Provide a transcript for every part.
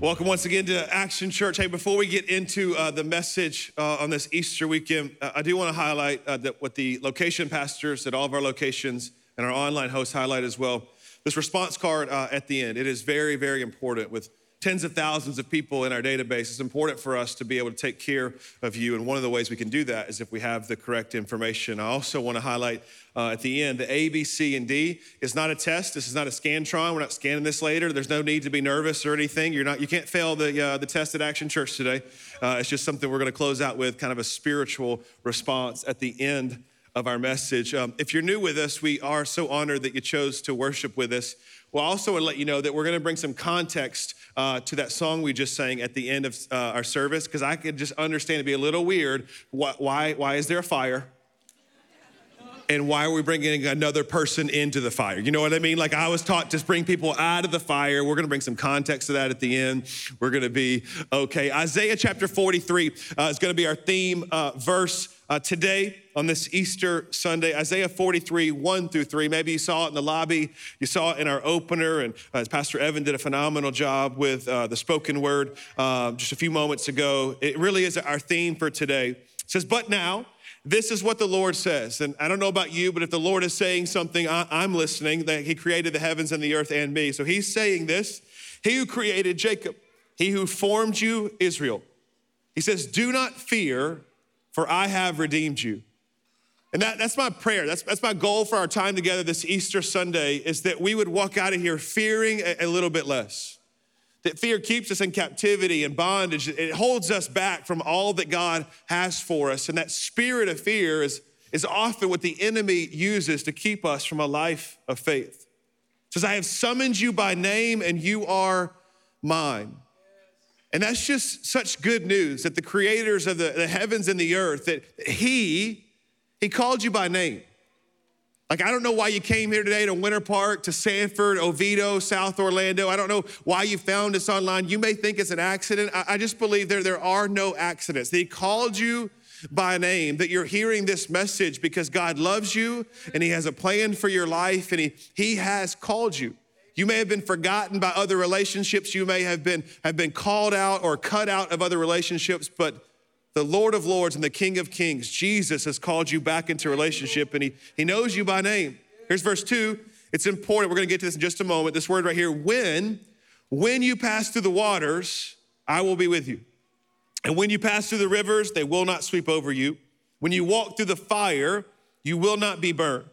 Welcome once again to Action Church. Hey, before we get into uh, the message uh, on this Easter weekend, uh, I do want to highlight uh, that what the location pastors at all of our locations and our online hosts highlight as well. This response card uh, at the end, it is very, very important with tens of thousands of people in our database. It's important for us to be able to take care of you. And one of the ways we can do that is if we have the correct information. I also want to highlight uh, at the end the A, B, C, and D is not a test. This is not a Scantron. We're not scanning this later. There's no need to be nervous or anything. You're not. You can't fail the uh, the test at Action Church today. Uh, it's just something we're going to close out with, kind of a spiritual response at the end of our message. Um, if you're new with us, we are so honored that you chose to worship with us. Well, also want to let you know that we're going to bring some context uh, to that song we just sang at the end of uh, our service because I could just understand it'd be a little weird. Why, why, why is there a fire? And why are we bringing another person into the fire? You know what I mean? Like I was taught to bring people out of the fire. We're going to bring some context to that at the end. We're going to be okay. Isaiah chapter 43 uh, is going to be our theme uh, verse uh, today on this Easter Sunday, Isaiah 43, 1 through 3. Maybe you saw it in the lobby, you saw it in our opener, and uh, Pastor Evan did a phenomenal job with uh, the spoken word uh, just a few moments ago. It really is our theme for today. It says, But now, this is what the Lord says. And I don't know about you, but if the Lord is saying something, I, I'm listening, that He created the heavens and the earth and me. So He's saying this He who created Jacob, He who formed you, Israel. He says, Do not fear for I have redeemed you. And that, that's my prayer. That's, that's my goal for our time together this Easter Sunday is that we would walk out of here fearing a, a little bit less. That fear keeps us in captivity and bondage. It holds us back from all that God has for us. And that spirit of fear is, is often what the enemy uses to keep us from a life of faith. It says, I have summoned you by name and you are mine. And that's just such good news that the creators of the, the heavens and the earth, that he, he called you by name. Like, I don't know why you came here today to Winter Park, to Sanford, Oviedo, South Orlando. I don't know why you found us online. You may think it's an accident. I, I just believe there, there are no accidents. He called you by name, that you're hearing this message because God loves you and He has a plan for your life and He, he has called you. You may have been forgotten by other relationships. You may have been, have been called out or cut out of other relationships, but the Lord of Lords and the King of Kings, Jesus, has called you back into relationship and he, he knows you by name. Here's verse two. It's important. We're going to get to this in just a moment. This word right here when, when you pass through the waters, I will be with you. And when you pass through the rivers, they will not sweep over you. When you walk through the fire, you will not be burned.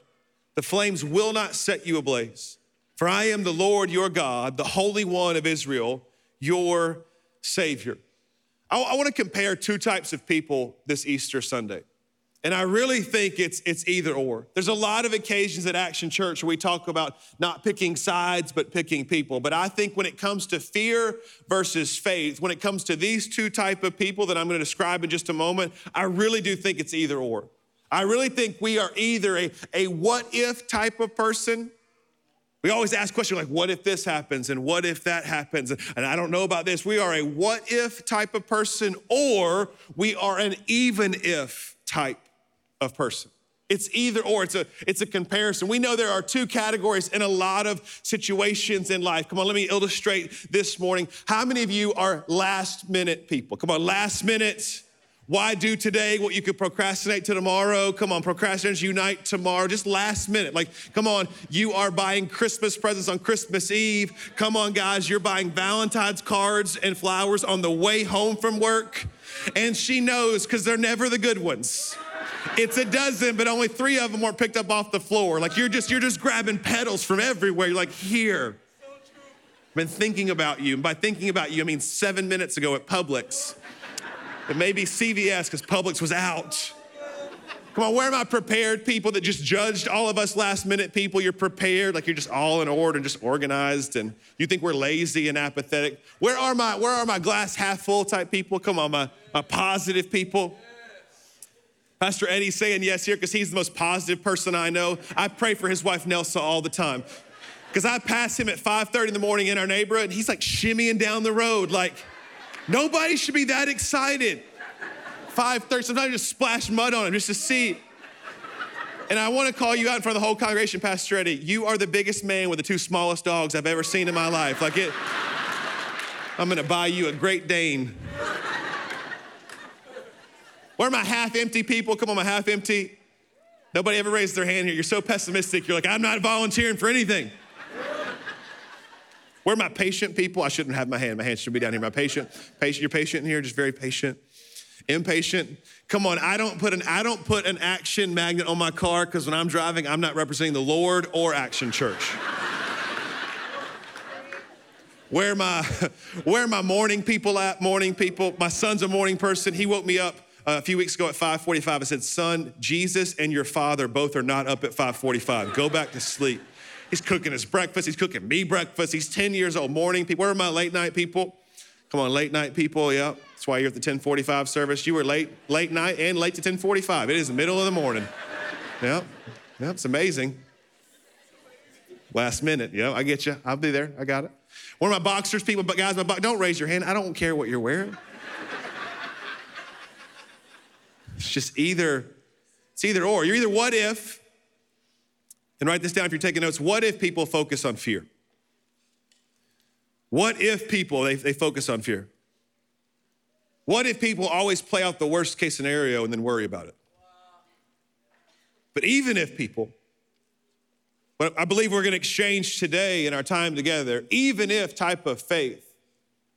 The flames will not set you ablaze. For I am the Lord your God, the Holy One of Israel, your Savior. I, I want to compare two types of people this Easter Sunday. And I really think it's, it's either or. There's a lot of occasions at Action Church where we talk about not picking sides, but picking people. But I think when it comes to fear versus faith, when it comes to these two type of people that I'm going to describe in just a moment, I really do think it's either or. I really think we are either a, a what if type of person we always ask questions like, what if this happens and what if that happens? And I don't know about this. We are a what if type of person, or we are an even if type of person. It's either or, it's a, it's a comparison. We know there are two categories in a lot of situations in life. Come on, let me illustrate this morning. How many of you are last minute people? Come on, last minute why do today what you could procrastinate to tomorrow? Come on, procrastinators unite tomorrow, just last minute. Like, come on, you are buying Christmas presents on Christmas Eve. Come on, guys, you're buying Valentine's cards and flowers on the way home from work. And she knows because they're never the good ones. It's a dozen, but only three of them weren't picked up off the floor. Like you're just you're just grabbing petals from everywhere. You're like, here. I've been thinking about you. And by thinking about you, I mean seven minutes ago at Publix. It may be CVS because Publix was out. Come on, where are my prepared people that just judged all of us last minute people? You're prepared, like you're just all in order and just organized, and you think we're lazy and apathetic. Where are my where are my glass half full type people? Come on, my, my positive people. Pastor Eddie's saying yes here because he's the most positive person I know. I pray for his wife Nelsa all the time. Because I pass him at 5:30 in the morning in our neighborhood, and he's like shimmying down the road, like Nobody should be that excited. 5:30, sometimes I just splash mud on him just to see. And I want to call you out in front of the whole congregation, Pastor Eddie. You are the biggest man with the two smallest dogs I've ever seen in my life. Like it. I'm gonna buy you a Great Dane. Where are my half empty people? Come on, my half empty. Nobody ever raised their hand here. You're so pessimistic. You're like, I'm not volunteering for anything. Where are my patient people? I shouldn't have my hand. My hand should be down here. My patient, patient, you're patient here, just very patient. Impatient. Come on, I don't put an I don't put an action magnet on my car because when I'm driving, I'm not representing the Lord or Action Church. where my where my morning people at? Morning people. My son's a morning person. He woke me up uh, a few weeks ago at 5:45. I said, "Son, Jesus and your father both are not up at 5:45. Go back to sleep." He's cooking his breakfast. He's cooking me breakfast. He's 10 years old. Morning people. Where are my late night people? Come on, late night people. Yep. That's why you're at the 1045 service. You were late, late night and late to 1045. It is the middle of the morning. Yep. Yep. It's amazing. Last minute. Yeah, I get you. I'll be there. I got it. One of my boxers, people, but guys, my bo- don't raise your hand. I don't care what you're wearing. It's just either, it's either or. You're either what if, and write this down if you're taking notes. What if people focus on fear? What if people, they, they focus on fear? What if people always play out the worst case scenario and then worry about it? But even if people, but I believe we're going to exchange today in our time together, even if type of faith,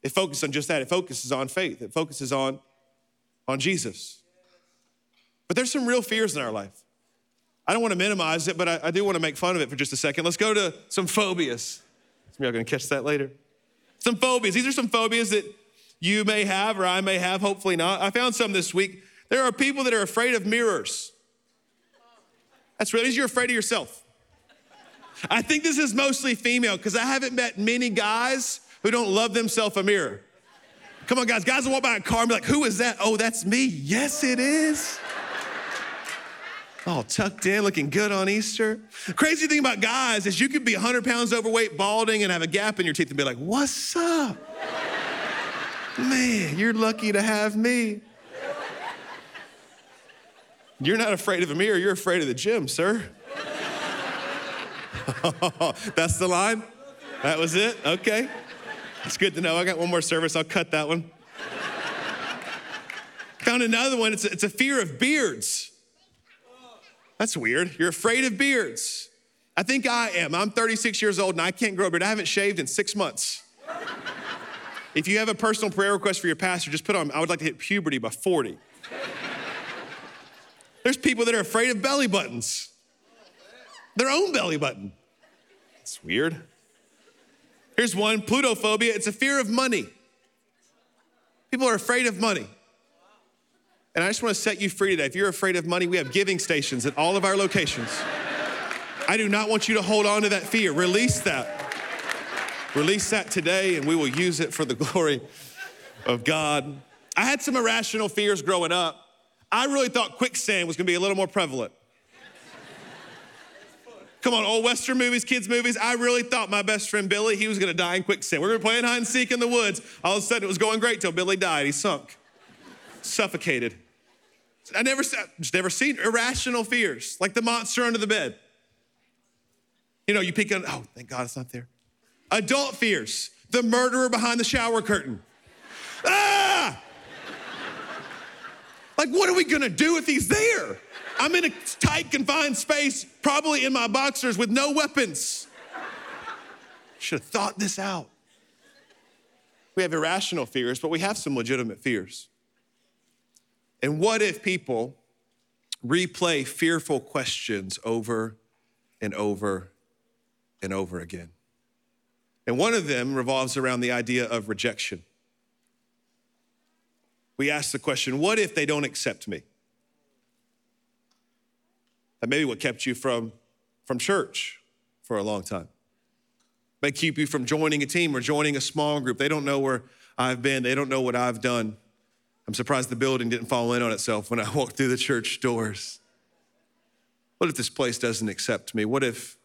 it focuses on just that. It focuses on faith. It focuses on, on Jesus. But there's some real fears in our life. I don't want to minimize it, but I, I do want to make fun of it for just a second. Let's go to some phobias. Some y'all going to catch that later. Some phobias. These are some phobias that you may have or I may have, hopefully not. I found some this week. There are people that are afraid of mirrors. That's really, you're afraid of yourself. I think this is mostly female because I haven't met many guys who don't love themselves a mirror. Come on, guys. Guys will walk by a car and be like, who is that? Oh, that's me. Yes, it is all tucked in, looking good on Easter. Crazy thing about guys is you could be 100 pounds overweight, balding, and have a gap in your teeth and be like, What's up? Man, you're lucky to have me. You're not afraid of a mirror, you're afraid of the gym, sir. That's the line? That was it? Okay. It's good to know. I got one more service, I'll cut that one. Found another one, it's a, it's a fear of beards. That's weird. You're afraid of beards. I think I am. I'm 36 years old and I can't grow a beard. I haven't shaved in six months. if you have a personal prayer request for your pastor, just put on, I would like to hit puberty by 40. There's people that are afraid of belly buttons, their own belly button. It's weird. Here's one plutophobia it's a fear of money. People are afraid of money. And I just want to set you free today. If you're afraid of money, we have giving stations at all of our locations. I do not want you to hold on to that fear. Release that. Release that today, and we will use it for the glory of God. I had some irrational fears growing up. I really thought quicksand was gonna be a little more prevalent. Come on, old Western movies, kids' movies. I really thought my best friend Billy, he was gonna die in quicksand. We were playing hide and seek in the woods. All of a sudden, it was going great till Billy died. He sunk, suffocated. I never, just never seen irrational fears, like the monster under the bed. You know, you pick on, oh, thank God it's not there. Adult fears, the murderer behind the shower curtain. Ah! Like, what are we gonna do if he's there? I'm in a tight, confined space, probably in my boxers with no weapons. Should have thought this out. We have irrational fears, but we have some legitimate fears. And what if people replay fearful questions over and over and over again? And one of them revolves around the idea of rejection. We ask the question what if they don't accept me? That may be what kept you from, from church for a long time. May keep you from joining a team or joining a small group. They don't know where I've been, they don't know what I've done. I'm surprised the building didn't fall in on itself when I walked through the church doors. What if this place doesn't accept me? What if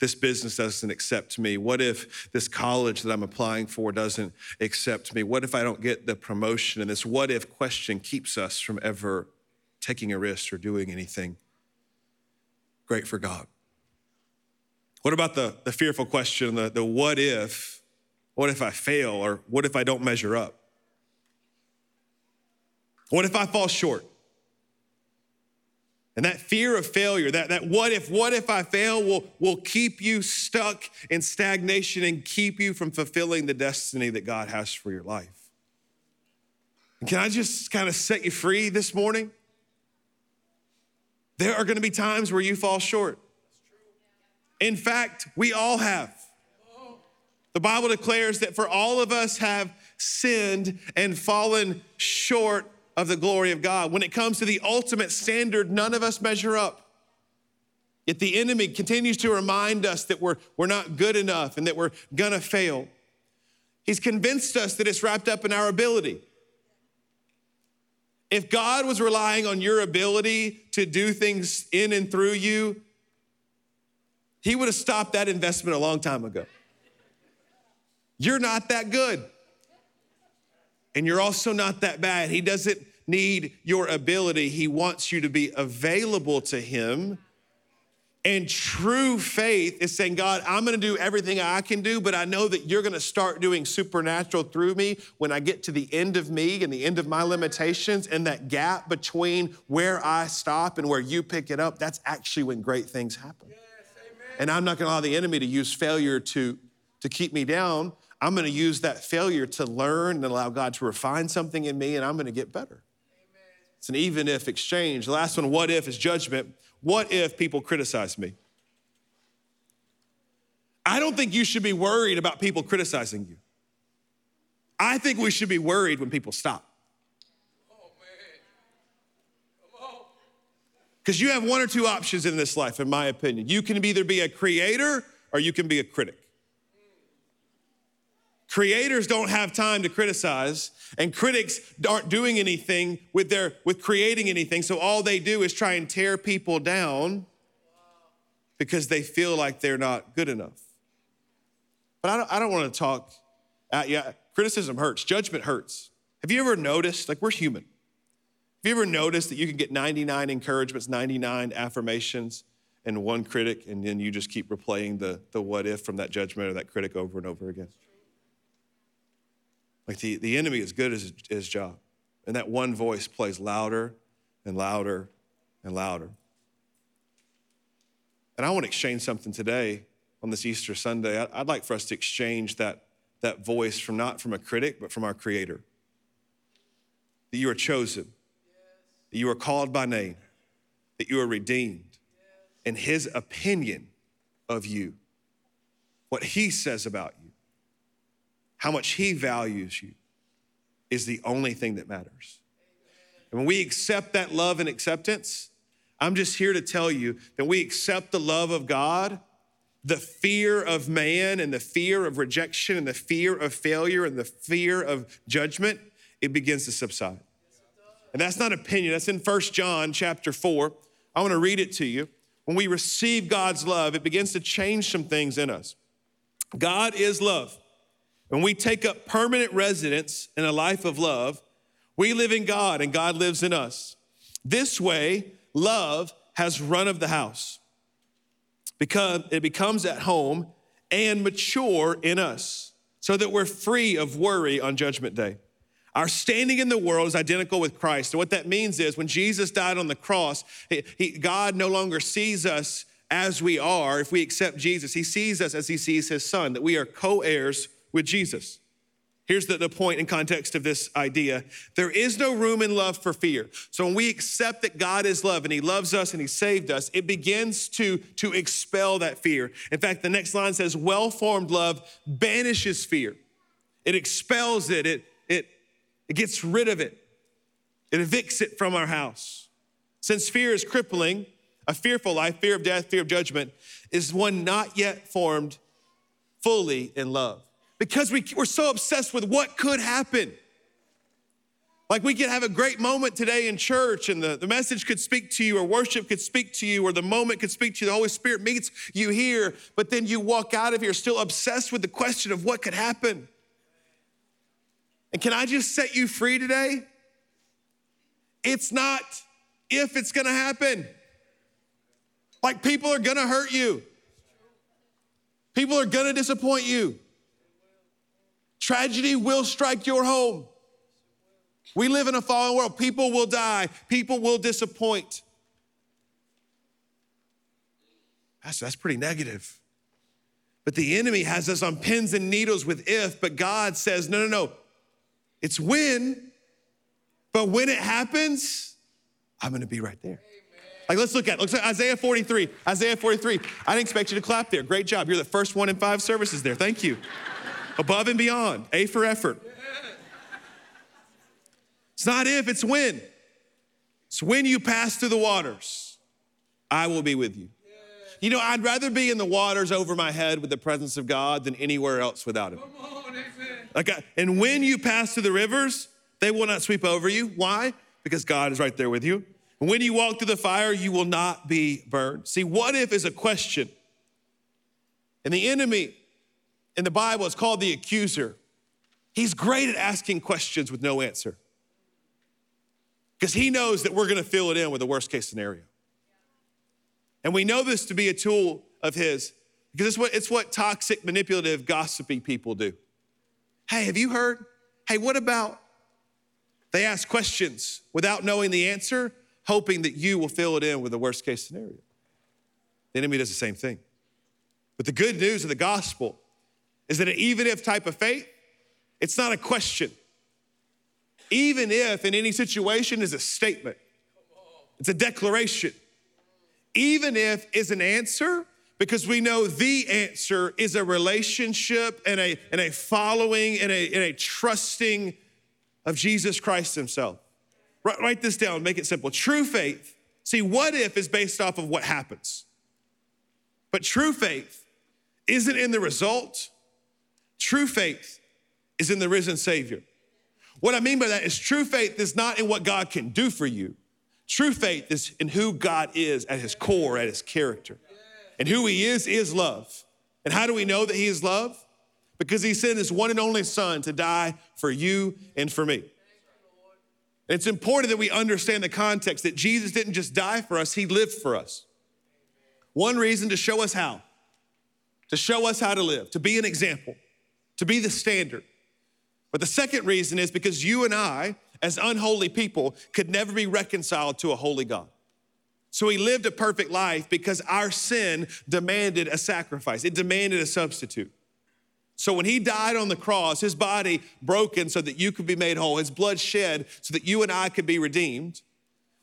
this business doesn't accept me? What if this college that I'm applying for doesn't accept me? What if I don't get the promotion? And this what if question keeps us from ever taking a risk or doing anything great for God. What about the, the fearful question, the, the what if What if I fail? Or what if I don't measure up? What if I fall short? And that fear of failure, that, that what if, what if I fail will, will keep you stuck in stagnation and keep you from fulfilling the destiny that God has for your life. And can I just kind of set you free this morning? There are gonna be times where you fall short. In fact, we all have. The Bible declares that for all of us have sinned and fallen short of the glory of God. When it comes to the ultimate standard, none of us measure up. Yet the enemy continues to remind us that we're, we're not good enough and that we're gonna fail. He's convinced us that it's wrapped up in our ability. If God was relying on your ability to do things in and through you, He would have stopped that investment a long time ago. You're not that good and you're also not that bad. He doesn't need your ability, He wants you to be available to Him. And true faith is saying, God, I'm gonna do everything I can do, but I know that you're gonna start doing supernatural through me when I get to the end of me and the end of my limitations and that gap between where I stop and where you pick it up. That's actually when great things happen. Yes, and I'm not gonna allow the enemy to use failure to, to keep me down. I'm going to use that failure to learn and allow God to refine something in me, and I'm going to get better. Amen. It's an even if exchange. The last one, what if, is judgment. What if people criticize me? I don't think you should be worried about people criticizing you. I think we should be worried when people stop. Because you have one or two options in this life, in my opinion. You can either be a creator or you can be a critic. Creators don't have time to criticize, and critics aren't doing anything with their with creating anything. So all they do is try and tear people down because they feel like they're not good enough. But I don't, I don't want to talk. Uh, yeah, criticism hurts. Judgment hurts. Have you ever noticed? Like we're human. Have you ever noticed that you can get 99 encouragements, 99 affirmations, and one critic, and then you just keep replaying the, the what if from that judgment or that critic over and over again? Like the, the enemy is good at his, his job. And that one voice plays louder and louder and louder. And I want to exchange something today on this Easter Sunday. I'd like for us to exchange that, that voice from not from a critic, but from our Creator. That you are chosen, that you are called by name, that you are redeemed, and His opinion of you, what He says about you how much He values you is the only thing that matters. And when we accept that love and acceptance, I'm just here to tell you that we accept the love of God, the fear of man and the fear of rejection and the fear of failure and the fear of judgment, it begins to subside. And that's not opinion, that's in First John chapter 4. I want to read it to you. When we receive God's love, it begins to change some things in us. God is love. When we take up permanent residence in a life of love, we live in God and God lives in us. This way, love has run of the house because it becomes at home and mature in us so that we're free of worry on judgment day. Our standing in the world is identical with Christ. And what that means is when Jesus died on the cross, he, he, God no longer sees us as we are if we accept Jesus. He sees us as he sees his son, that we are co heirs with Jesus. Here's the, the point and context of this idea there is no room in love for fear. So when we accept that God is love and He loves us and He saved us, it begins to, to expel that fear. In fact, the next line says, well formed love banishes fear, it expels it, it, it, it gets rid of it, it evicts it from our house. Since fear is crippling, a fearful life, fear of death, fear of judgment, is one not yet formed fully in love because we, we're so obsessed with what could happen. Like we could have a great moment today in church and the, the message could speak to you, or worship could speak to you, or the moment could speak to you. The Holy Spirit meets you here, but then you walk out of here still obsessed with the question of what could happen. And can I just set you free today? It's not if it's gonna happen. Like people are gonna hurt you, people are gonna disappoint you. Tragedy will strike your home. We live in a fallen world. People will die, people will disappoint. That's, that's pretty negative. But the enemy has us on pins and needles with if, but God says, no, no, no. It's when, but when it happens, I'm gonna be right there. Like, let's look at, it. looks like Isaiah 43. Isaiah 43. I didn't expect you to clap there. Great job. You're the first one in five services there. Thank you. Above and beyond. A for effort. It's not if, it's when. It's when you pass through the waters, I will be with you. You know, I'd rather be in the waters over my head with the presence of God than anywhere else without Him. Like, and when you pass through the rivers, they will not sweep over you. Why? Because God is right there with you. And when you walk through the fire, you will not be burned. See, what if is a question. And the enemy in the Bible is called the accuser. He's great at asking questions with no answer because he knows that we're going to fill it in with the worst case scenario. And we know this to be a tool of his because it's what, it's what toxic, manipulative, gossipy people do. Hey, have you heard? Hey, what about? They ask questions without knowing the answer, hoping that you will fill it in with the worst case scenario. The enemy does the same thing. But the good news of the gospel is that an even if type of faith, it's not a question. Even if in any situation is a statement, it's a declaration even if is an answer because we know the answer is a relationship and a, and a following and a, and a trusting of Jesus Christ Himself. Write this down, make it simple. True faith, see, what if is based off of what happens. But true faith isn't in the result, true faith is in the risen Savior. What I mean by that is true faith is not in what God can do for you. True faith is in who God is at his core, at his character. And who he is, is love. And how do we know that he is love? Because he sent his one and only son to die for you and for me. It's important that we understand the context that Jesus didn't just die for us, he lived for us. One reason to show us how, to show us how to live, to be an example, to be the standard. But the second reason is because you and I as unholy people could never be reconciled to a holy God. So he lived a perfect life because our sin demanded a sacrifice, it demanded a substitute. So when he died on the cross, his body broken so that you could be made whole, his blood shed so that you and I could be redeemed.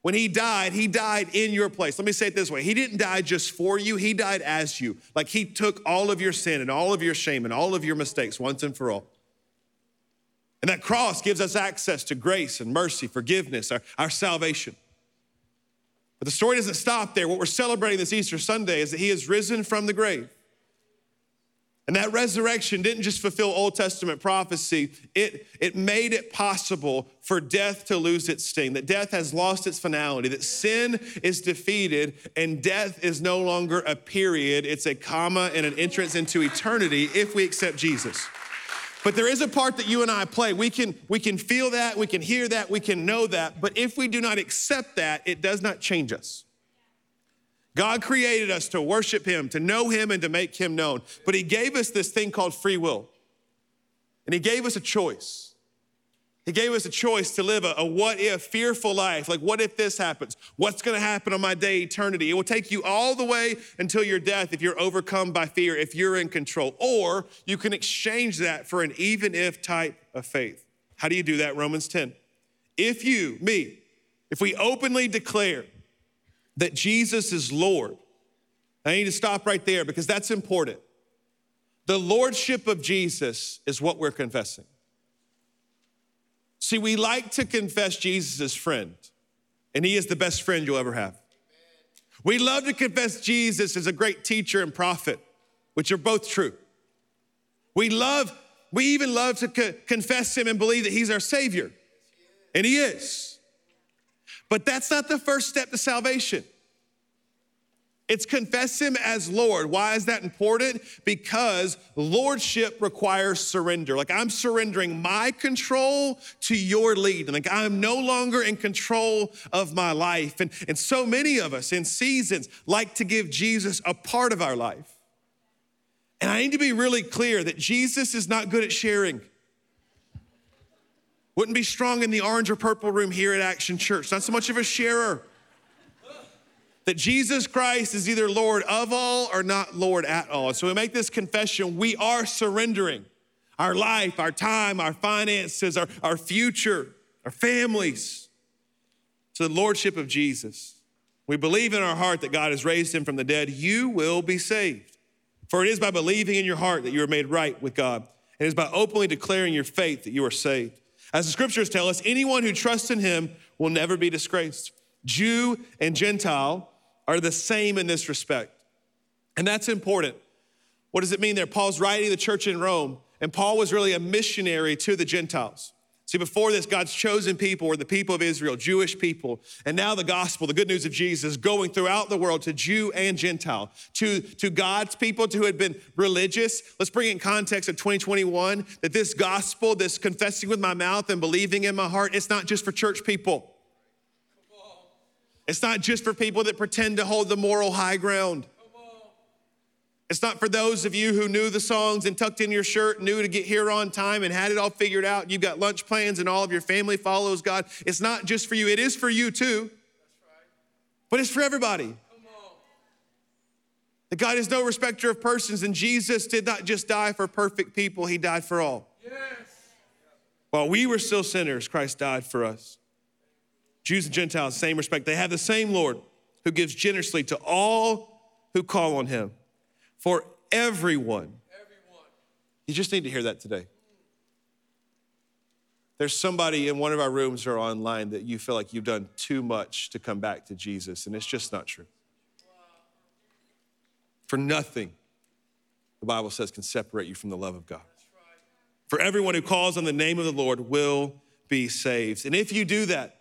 When he died, he died in your place. Let me say it this way He didn't die just for you, he died as you. Like he took all of your sin and all of your shame and all of your mistakes once and for all. And that cross gives us access to grace and mercy, forgiveness, our, our salvation. But the story doesn't stop there. What we're celebrating this Easter Sunday is that he has risen from the grave. And that resurrection didn't just fulfill Old Testament prophecy, it, it made it possible for death to lose its sting, that death has lost its finality, that sin is defeated, and death is no longer a period, it's a comma and an entrance into eternity if we accept Jesus. But there is a part that you and I play. We can, we can feel that, we can hear that, we can know that. But if we do not accept that, it does not change us. God created us to worship Him, to know Him, and to make Him known. But He gave us this thing called free will. And He gave us a choice. He gave us a choice to live a, a, what if fearful life. Like, what if this happens? What's gonna happen on my day eternity? It will take you all the way until your death if you're overcome by fear, if you're in control. Or you can exchange that for an even if type of faith. How do you do that? Romans 10. If you, me, if we openly declare that Jesus is Lord, I need to stop right there because that's important. The lordship of Jesus is what we're confessing. See, we like to confess Jesus as friend, and he is the best friend you'll ever have. We love to confess Jesus as a great teacher and prophet, which are both true. We love, we even love to co- confess him and believe that he's our Savior, and he is. But that's not the first step to salvation. It's confess him as Lord. Why is that important? Because lordship requires surrender. Like I'm surrendering my control to your lead. And like I'm no longer in control of my life. And, and so many of us in seasons like to give Jesus a part of our life. And I need to be really clear that Jesus is not good at sharing. Wouldn't be strong in the orange or purple room here at Action Church. Not so much of a sharer. That Jesus Christ is either Lord of all or not Lord at all. so we make this confession we are surrendering our life, our time, our finances, our, our future, our families to the Lordship of Jesus. We believe in our heart that God has raised him from the dead. You will be saved. For it is by believing in your heart that you are made right with God. It is by openly declaring your faith that you are saved. As the scriptures tell us, anyone who trusts in him will never be disgraced. Jew and Gentile are the same in this respect. And that's important. What does it mean there? Paul's writing the church in Rome, and Paul was really a missionary to the Gentiles. See, before this, God's chosen people were the people of Israel, Jewish people. And now the gospel, the good news of Jesus, going throughout the world to Jew and Gentile, to, to God's people to who had been religious. Let's bring in context of 2021 that this gospel, this confessing with my mouth and believing in my heart, it's not just for church people. It's not just for people that pretend to hold the moral high ground. It's not for those of you who knew the songs and tucked in your shirt, knew to get here on time and had it all figured out. You've got lunch plans and all of your family follows God. It's not just for you, it is for you too. But it's for everybody. That God is no respecter of persons, and Jesus did not just die for perfect people, He died for all. Yes. While we were still sinners, Christ died for us. Jews and Gentiles, same respect. They have the same Lord who gives generously to all who call on Him for everyone. You just need to hear that today. There's somebody in one of our rooms or online that you feel like you've done too much to come back to Jesus, and it's just not true. For nothing, the Bible says, can separate you from the love of God. For everyone who calls on the name of the Lord will be saved. And if you do that,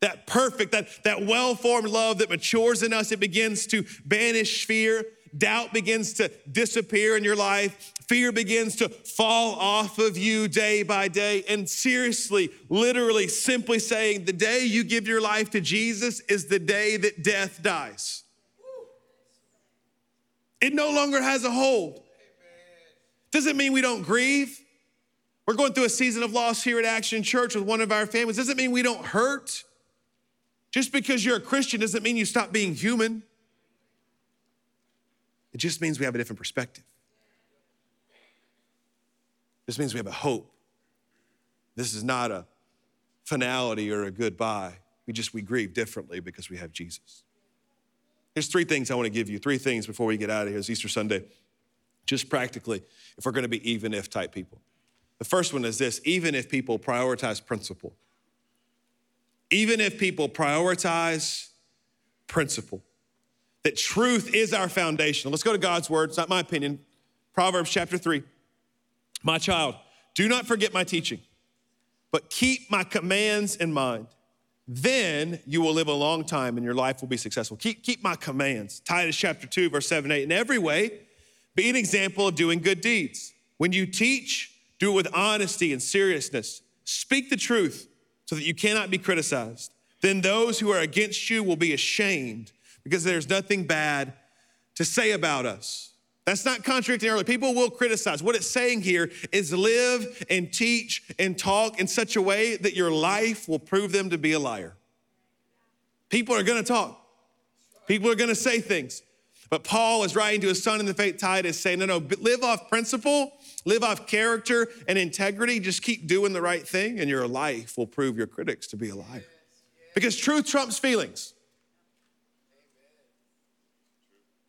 that perfect, that, that well formed love that matures in us, it begins to banish fear doubt begins to disappear in your life, fear begins to fall off of you day by day. And seriously, literally, simply saying, the day you give your life to Jesus is the day that death dies. It no longer has a hold. Doesn't mean we don't grieve. We're going through a season of loss here at Action Church with one of our families. Doesn't mean we don't hurt. Just because you're a Christian doesn't mean you stop being human. It just means we have a different perspective. This means we have a hope. This is not a finality or a goodbye. We just we grieve differently because we have Jesus. Here's three things I want to give you. Three things before we get out of here. It's Easter Sunday. Just practically, if we're going to be even if type people. The first one is this even if people prioritize principle. Even if people prioritize principle that truth is our foundation. Let's go to God's word. It's not my opinion. Proverbs chapter 3. My child, do not forget my teaching, but keep my commands in mind. Then you will live a long time and your life will be successful. Keep, keep my commands. Titus chapter 2, verse 7, 8. In every way, be an example of doing good deeds. When you teach, do it with honesty and seriousness. Speak the truth so that you cannot be criticized. Then those who are against you will be ashamed because there's nothing bad to say about us. That's not contradicting earlier. People will criticize. What it's saying here is live and teach and talk in such a way that your life will prove them to be a liar. People are gonna talk, people are gonna say things. But Paul is writing to his son in the faith, Titus, saying, No, no, live off principle, live off character and integrity. Just keep doing the right thing, and your life will prove your critics to be a liar. Because truth trumps feelings.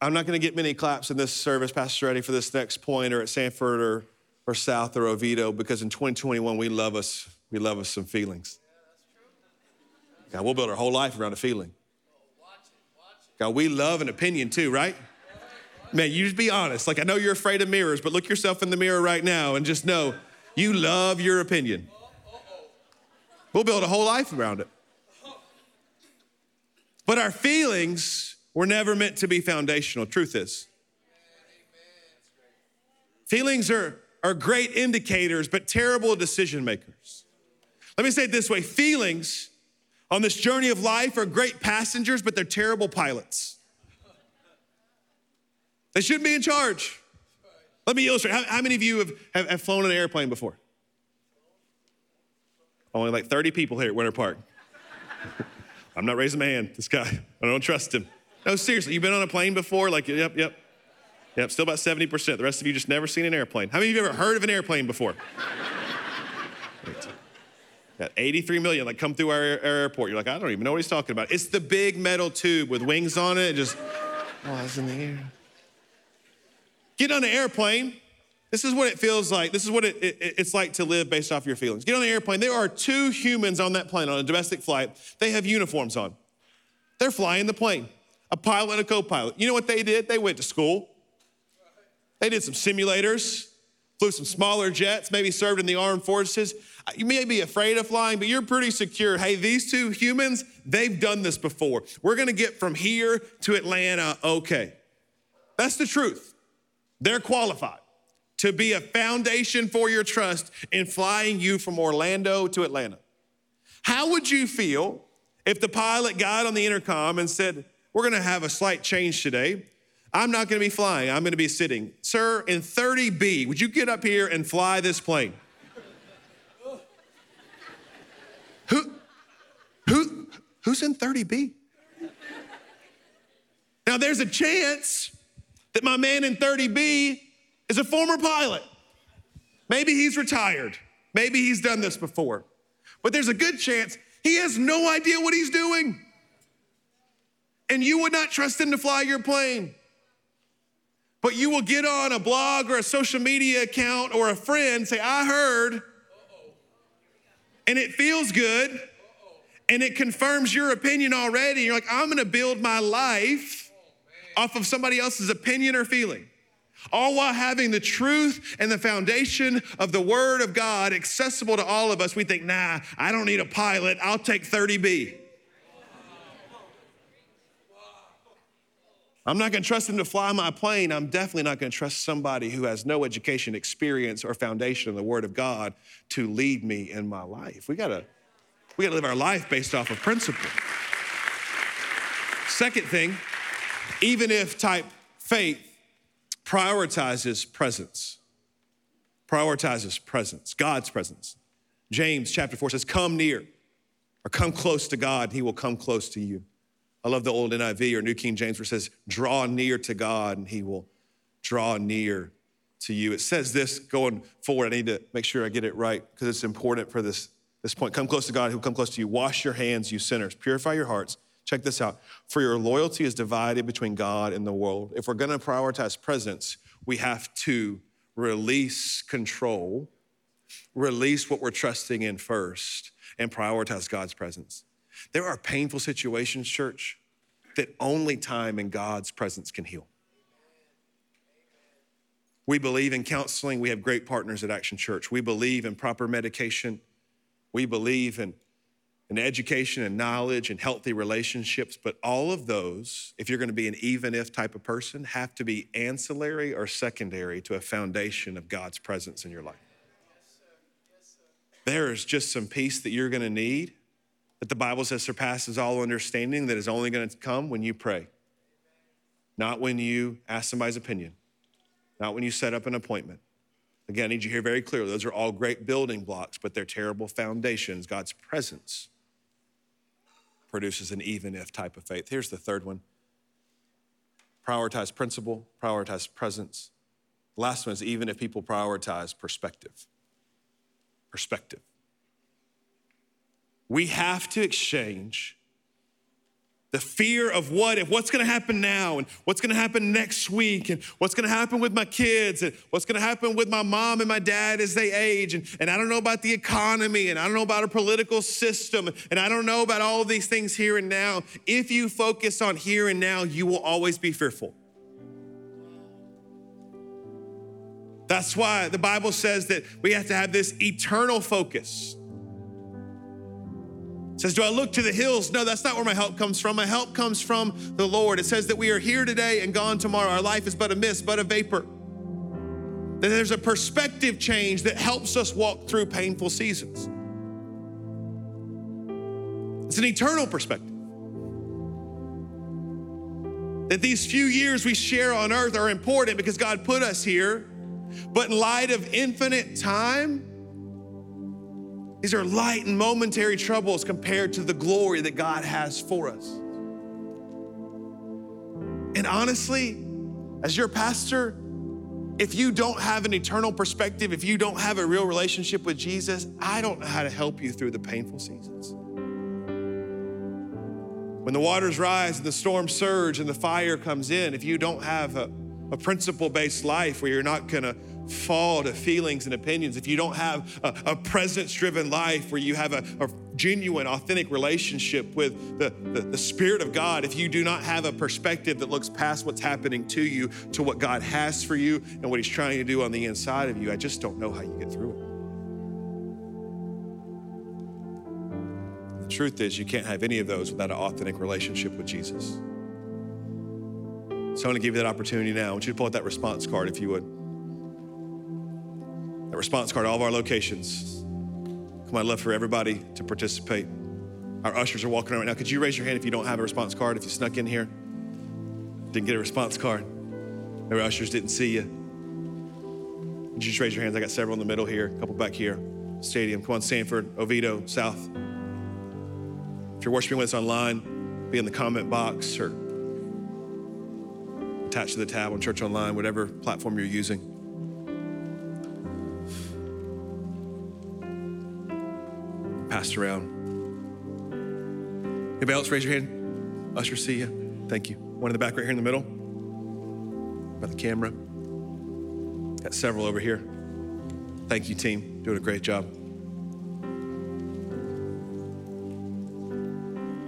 I'm not going to get many claps in this service, Pastor Eddie, for this next point or at Sanford or, or South or Oviedo because in 2021 we love us, we love us some feelings. God, we'll build our whole life around a feeling. God, we love an opinion too, right? Man, you just be honest. Like I know you're afraid of mirrors, but look yourself in the mirror right now and just know you love your opinion. We'll build a whole life around it. But our feelings were never meant to be foundational. Truth is. Feelings are, are great indicators, but terrible decision makers. Let me say it this way feelings on this journey of life are great passengers, but they're terrible pilots. They shouldn't be in charge. Let me illustrate. How, how many of you have, have, have flown an airplane before? Only like 30 people here at Winter Park. I'm not raising my hand. This guy, I don't trust him. No, seriously, you've been on a plane before? Like, yep, yep. Yep, still about 70%. The rest of you just never seen an airplane. How many of you ever heard of an airplane before? Got 83 million like come through our, our, airport. You're like, I don't even know what he's talking about. It's the big metal tube with wings on it. it just, it's in the air. Get on an airplane. This is what it feels like. This is what it, it, it's like to live based off your feelings. Get on the airplane. There are two humans on that plane on a domestic flight. They have uniforms on. They're flying the plane, a pilot and a co pilot. You know what they did? They went to school. They did some simulators, flew some smaller jets, maybe served in the armed forces. Uh, you may be afraid of flying, but you're pretty secure. Hey, these two humans, they've done this before. We're gonna get from here to Atlanta okay. That's the truth. They're qualified to be a foundation for your trust in flying you from Orlando to Atlanta. How would you feel if the pilot got on the intercom and said, We're gonna have a slight change today? I'm not gonna be flying, I'm gonna be sitting. Sir, in 30B, would you get up here and fly this plane? Who, who, who's in 30B? Now, there's a chance that my man in 30B is a former pilot. Maybe he's retired. Maybe he's done this before. But there's a good chance he has no idea what he's doing. And you would not trust him to fly your plane. But you will get on a blog or a social media account or a friend say, I heard, and it feels good, and it confirms your opinion already. You're like, I'm gonna build my life off of somebody else's opinion or feeling. All while having the truth and the foundation of the Word of God accessible to all of us, we think, nah, I don't need a pilot, I'll take 30B. I'm not gonna trust him to fly my plane. I'm definitely not gonna trust somebody who has no education, experience, or foundation in the Word of God to lead me in my life. We gotta, we gotta live our life based off of principle. Second thing, even if type faith prioritizes presence, prioritizes presence, God's presence. James chapter 4 says, Come near or come close to God, He will come close to you. I love the old NIV or New King James where it says, draw near to God and he will draw near to you. It says this going forward. I need to make sure I get it right because it's important for this, this point. Come close to God, he'll come close to you. Wash your hands, you sinners. Purify your hearts. Check this out. For your loyalty is divided between God and the world. If we're going to prioritize presence, we have to release control, release what we're trusting in first, and prioritize God's presence. There are painful situations, church, that only time in God's presence can heal. We believe in counseling. We have great partners at Action Church. We believe in proper medication. We believe in, in education and knowledge and healthy relationships. But all of those, if you're going to be an even if type of person, have to be ancillary or secondary to a foundation of God's presence in your life. There is just some peace that you're going to need that the Bible says surpasses all understanding that is only going to come when you pray. Not when you ask somebody's opinion, not when you set up an appointment. Again, I need you to hear very clearly those are all great building blocks, but they're terrible foundations. God's presence produces an even if type of faith. Here's the third one prioritize principle, prioritize presence. The last one is even if people prioritize perspective. Perspective. We have to exchange the fear of what if, what's gonna happen now, and what's gonna happen next week, and what's gonna happen with my kids, and what's gonna happen with my mom and my dad as they age, and, and I don't know about the economy, and I don't know about a political system, and I don't know about all these things here and now. If you focus on here and now, you will always be fearful. That's why the Bible says that we have to have this eternal focus says, Do I look to the hills? No, that's not where my help comes from. My help comes from the Lord. It says that we are here today and gone tomorrow. Our life is but a mist, but a vapor. That there's a perspective change that helps us walk through painful seasons. It's an eternal perspective. That these few years we share on earth are important because God put us here, but in light of infinite time, These are light and momentary troubles compared to the glory that God has for us. And honestly, as your pastor, if you don't have an eternal perspective, if you don't have a real relationship with Jesus, I don't know how to help you through the painful seasons. When the waters rise and the storms surge and the fire comes in, if you don't have a, a principle based life where you're not gonna fall to feelings and opinions, if you don't have a, a presence driven life where you have a, a genuine, authentic relationship with the, the, the, Spirit of God, if you do not have a perspective that looks past what's happening to you to what God has for you and what He's trying to do on the inside of you, I just don't know how you get through it. The truth is, you can't have any of those without an authentic relationship with Jesus. So I want to give you that opportunity now. I want you to pull out that response card if you would. That response card, all of our locations. Come on, I'd love for everybody to participate. Our ushers are walking around right now. Could you raise your hand if you don't have a response card, if you snuck in here? Didn't get a response card. Maybe ushers didn't see you. Would you just raise your hands? I got several in the middle here, a couple back here. Stadium. Come on, Sanford, Oviedo, South. If you're worshiping with us online, be in the comment box or attached to the tab on Church Online, whatever platform you're using. Passed around. Anybody else raise your hand? Usher, see you. Thank you. One in the back right here in the middle. By the camera. Got several over here. Thank you, team. Doing a great job.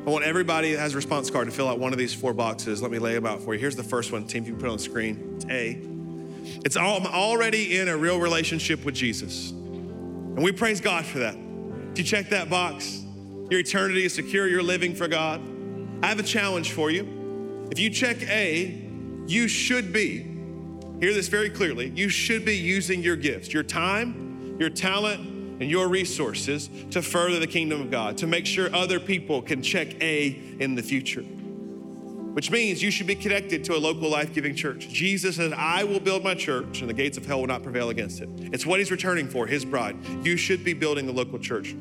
I want everybody that has a response card to fill out one of these four boxes. Let me lay them out for you. Here's the first one, team, if you put it on the screen. It's A. It's all, I'm already in a real relationship with Jesus. And we praise God for that. If you check that box, your eternity is secure, you're living for God. I have a challenge for you. If you check A, you should be, hear this very clearly, you should be using your gifts, your time, your talent, and your resources to further the kingdom of God, to make sure other people can check A in the future. Which means you should be connected to a local life giving church. Jesus said, I will build my church, and the gates of hell will not prevail against it. It's what he's returning for, his bride. You should be building the local church.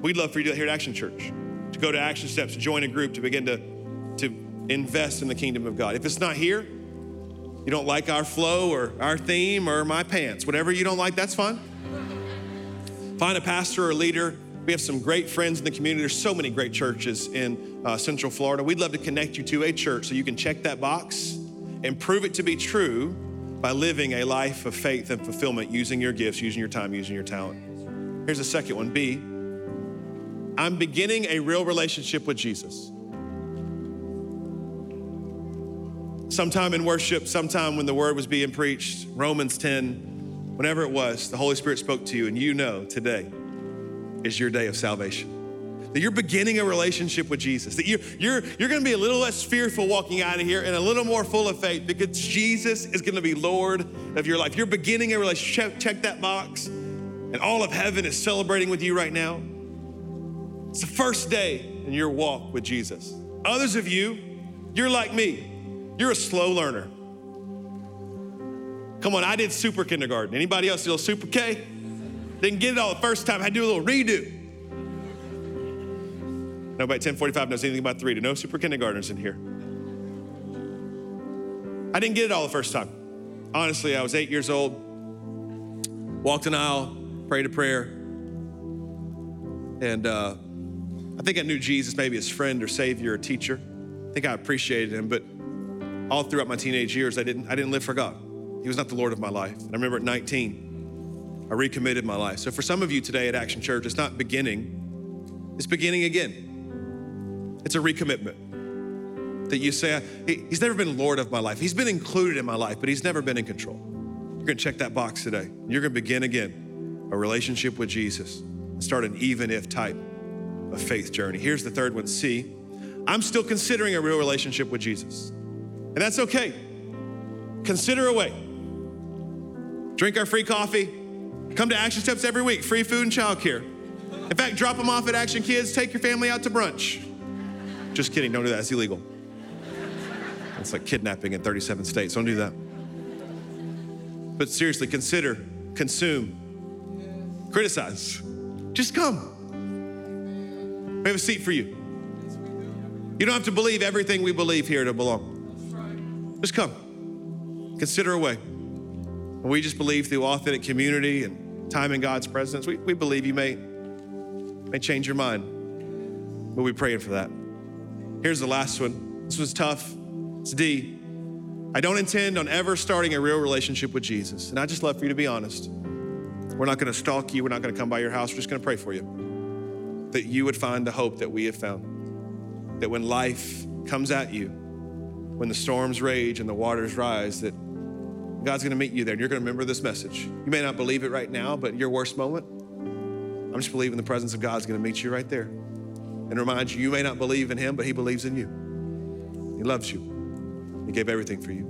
We'd love for you to do here at Action Church, to go to action steps, to join a group, to begin to, to invest in the kingdom of God. If it's not here, you don't like our flow or our theme or my pants, whatever you don't like, that's fine. Find a pastor or a leader. We have some great friends in the community. There's so many great churches in uh, Central Florida. We'd love to connect you to a church so you can check that box and prove it to be true by living a life of faith and fulfillment using your gifts, using your time, using your talent. Here's the second one B. I'm beginning a real relationship with Jesus. Sometime in worship, sometime when the word was being preached, Romans 10, whenever it was, the Holy Spirit spoke to you, and you know today is your day of salvation. That you're beginning a relationship with Jesus, that you're, you're, you're gonna be a little less fearful walking out of here and a little more full of faith because Jesus is gonna be Lord of your life. You're beginning a relationship. Check, check that box, and all of heaven is celebrating with you right now. It's the first day in your walk with Jesus. Others of you, you're like me, you're a slow learner. Come on, I did super kindergarten. Anybody else do super K? Didn't get it all the first time. I had to do a little redo. Nobody 1045 knows anything about three to no super kindergartners in here. I didn't get it all the first time. Honestly, I was eight years old, walked an aisle, prayed a prayer, and uh, I think I knew Jesus maybe as friend or savior or teacher. I think I appreciated him, but all throughout my teenage years, I didn't, I didn't live for God. He was not the Lord of my life. And I remember at 19, I recommitted my life. So for some of you today at Action Church, it's not beginning, it's beginning again. It's a recommitment that you say, He's never been Lord of my life. He's been included in my life, but He's never been in control. You're gonna check that box today. You're gonna begin again a relationship with Jesus and start an even if type of faith journey. Here's the third one C. I'm still considering a real relationship with Jesus. And that's okay. Consider a way drink our free coffee, come to Action Steps every week, free food and childcare. In fact, drop them off at Action Kids, take your family out to brunch. Just kidding, don't do that, it's illegal. It's like kidnapping in 37 states, don't do that. But seriously, consider, consume, criticize, Just come. We have a seat for you. You don't have to believe everything we believe here to belong. Just come. Consider a way. We just believe through authentic community and time in God's presence. We, we believe you may, may change your mind. But we're praying for that. Here's the last one. This was tough. It's D. I don't intend on ever starting a real relationship with Jesus. And I just love for you to be honest. We're not going to stalk you. We're not going to come by your house. We're just going to pray for you. That you would find the hope that we have found. That when life comes at you, when the storms rage and the waters rise, that God's going to meet you there and you're going to remember this message. You may not believe it right now, but your worst moment, I'm just believing the presence of God's going to meet you right there and remind you you may not believe in Him, but He believes in you. He loves you. He gave everything for you.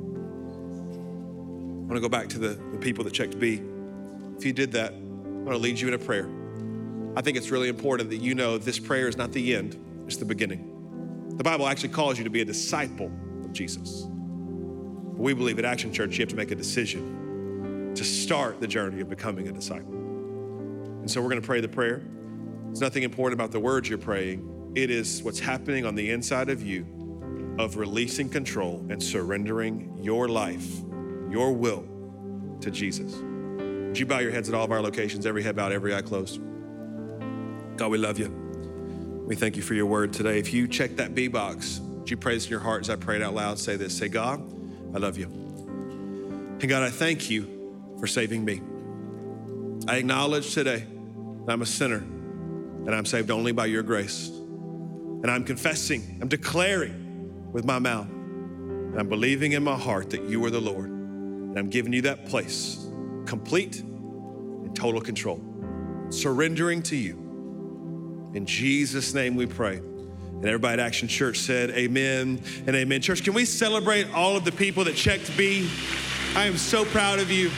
I want to go back to the, the people that checked B. If you did that, I want to lead you in a prayer. I think it's really important that you know this prayer is not the end, it's the beginning. The Bible actually calls you to be a disciple of Jesus. But we believe at Action Church, you have to make a decision to start the journey of becoming a disciple. And so we're going to pray the prayer. There's nothing important about the words you're praying, it is what's happening on the inside of you of releasing control and surrendering your life, your will to Jesus. Would you bow your heads at all of our locations, every head bowed, every eye closed? God, we love you. We thank you for your word today. If you check that B box, would you pray in your heart as I pray it out loud? Say this Say, God, I love you. And God, I thank you for saving me. I acknowledge today that I'm a sinner and I'm saved only by your grace. And I'm confessing, I'm declaring with my mouth, and I'm believing in my heart that you are the Lord. And I'm giving you that place, complete and total control, surrendering to you. In Jesus' name we pray. And everybody at Action Church said, Amen and amen. Church, can we celebrate all of the people that checked B? I am so proud of you.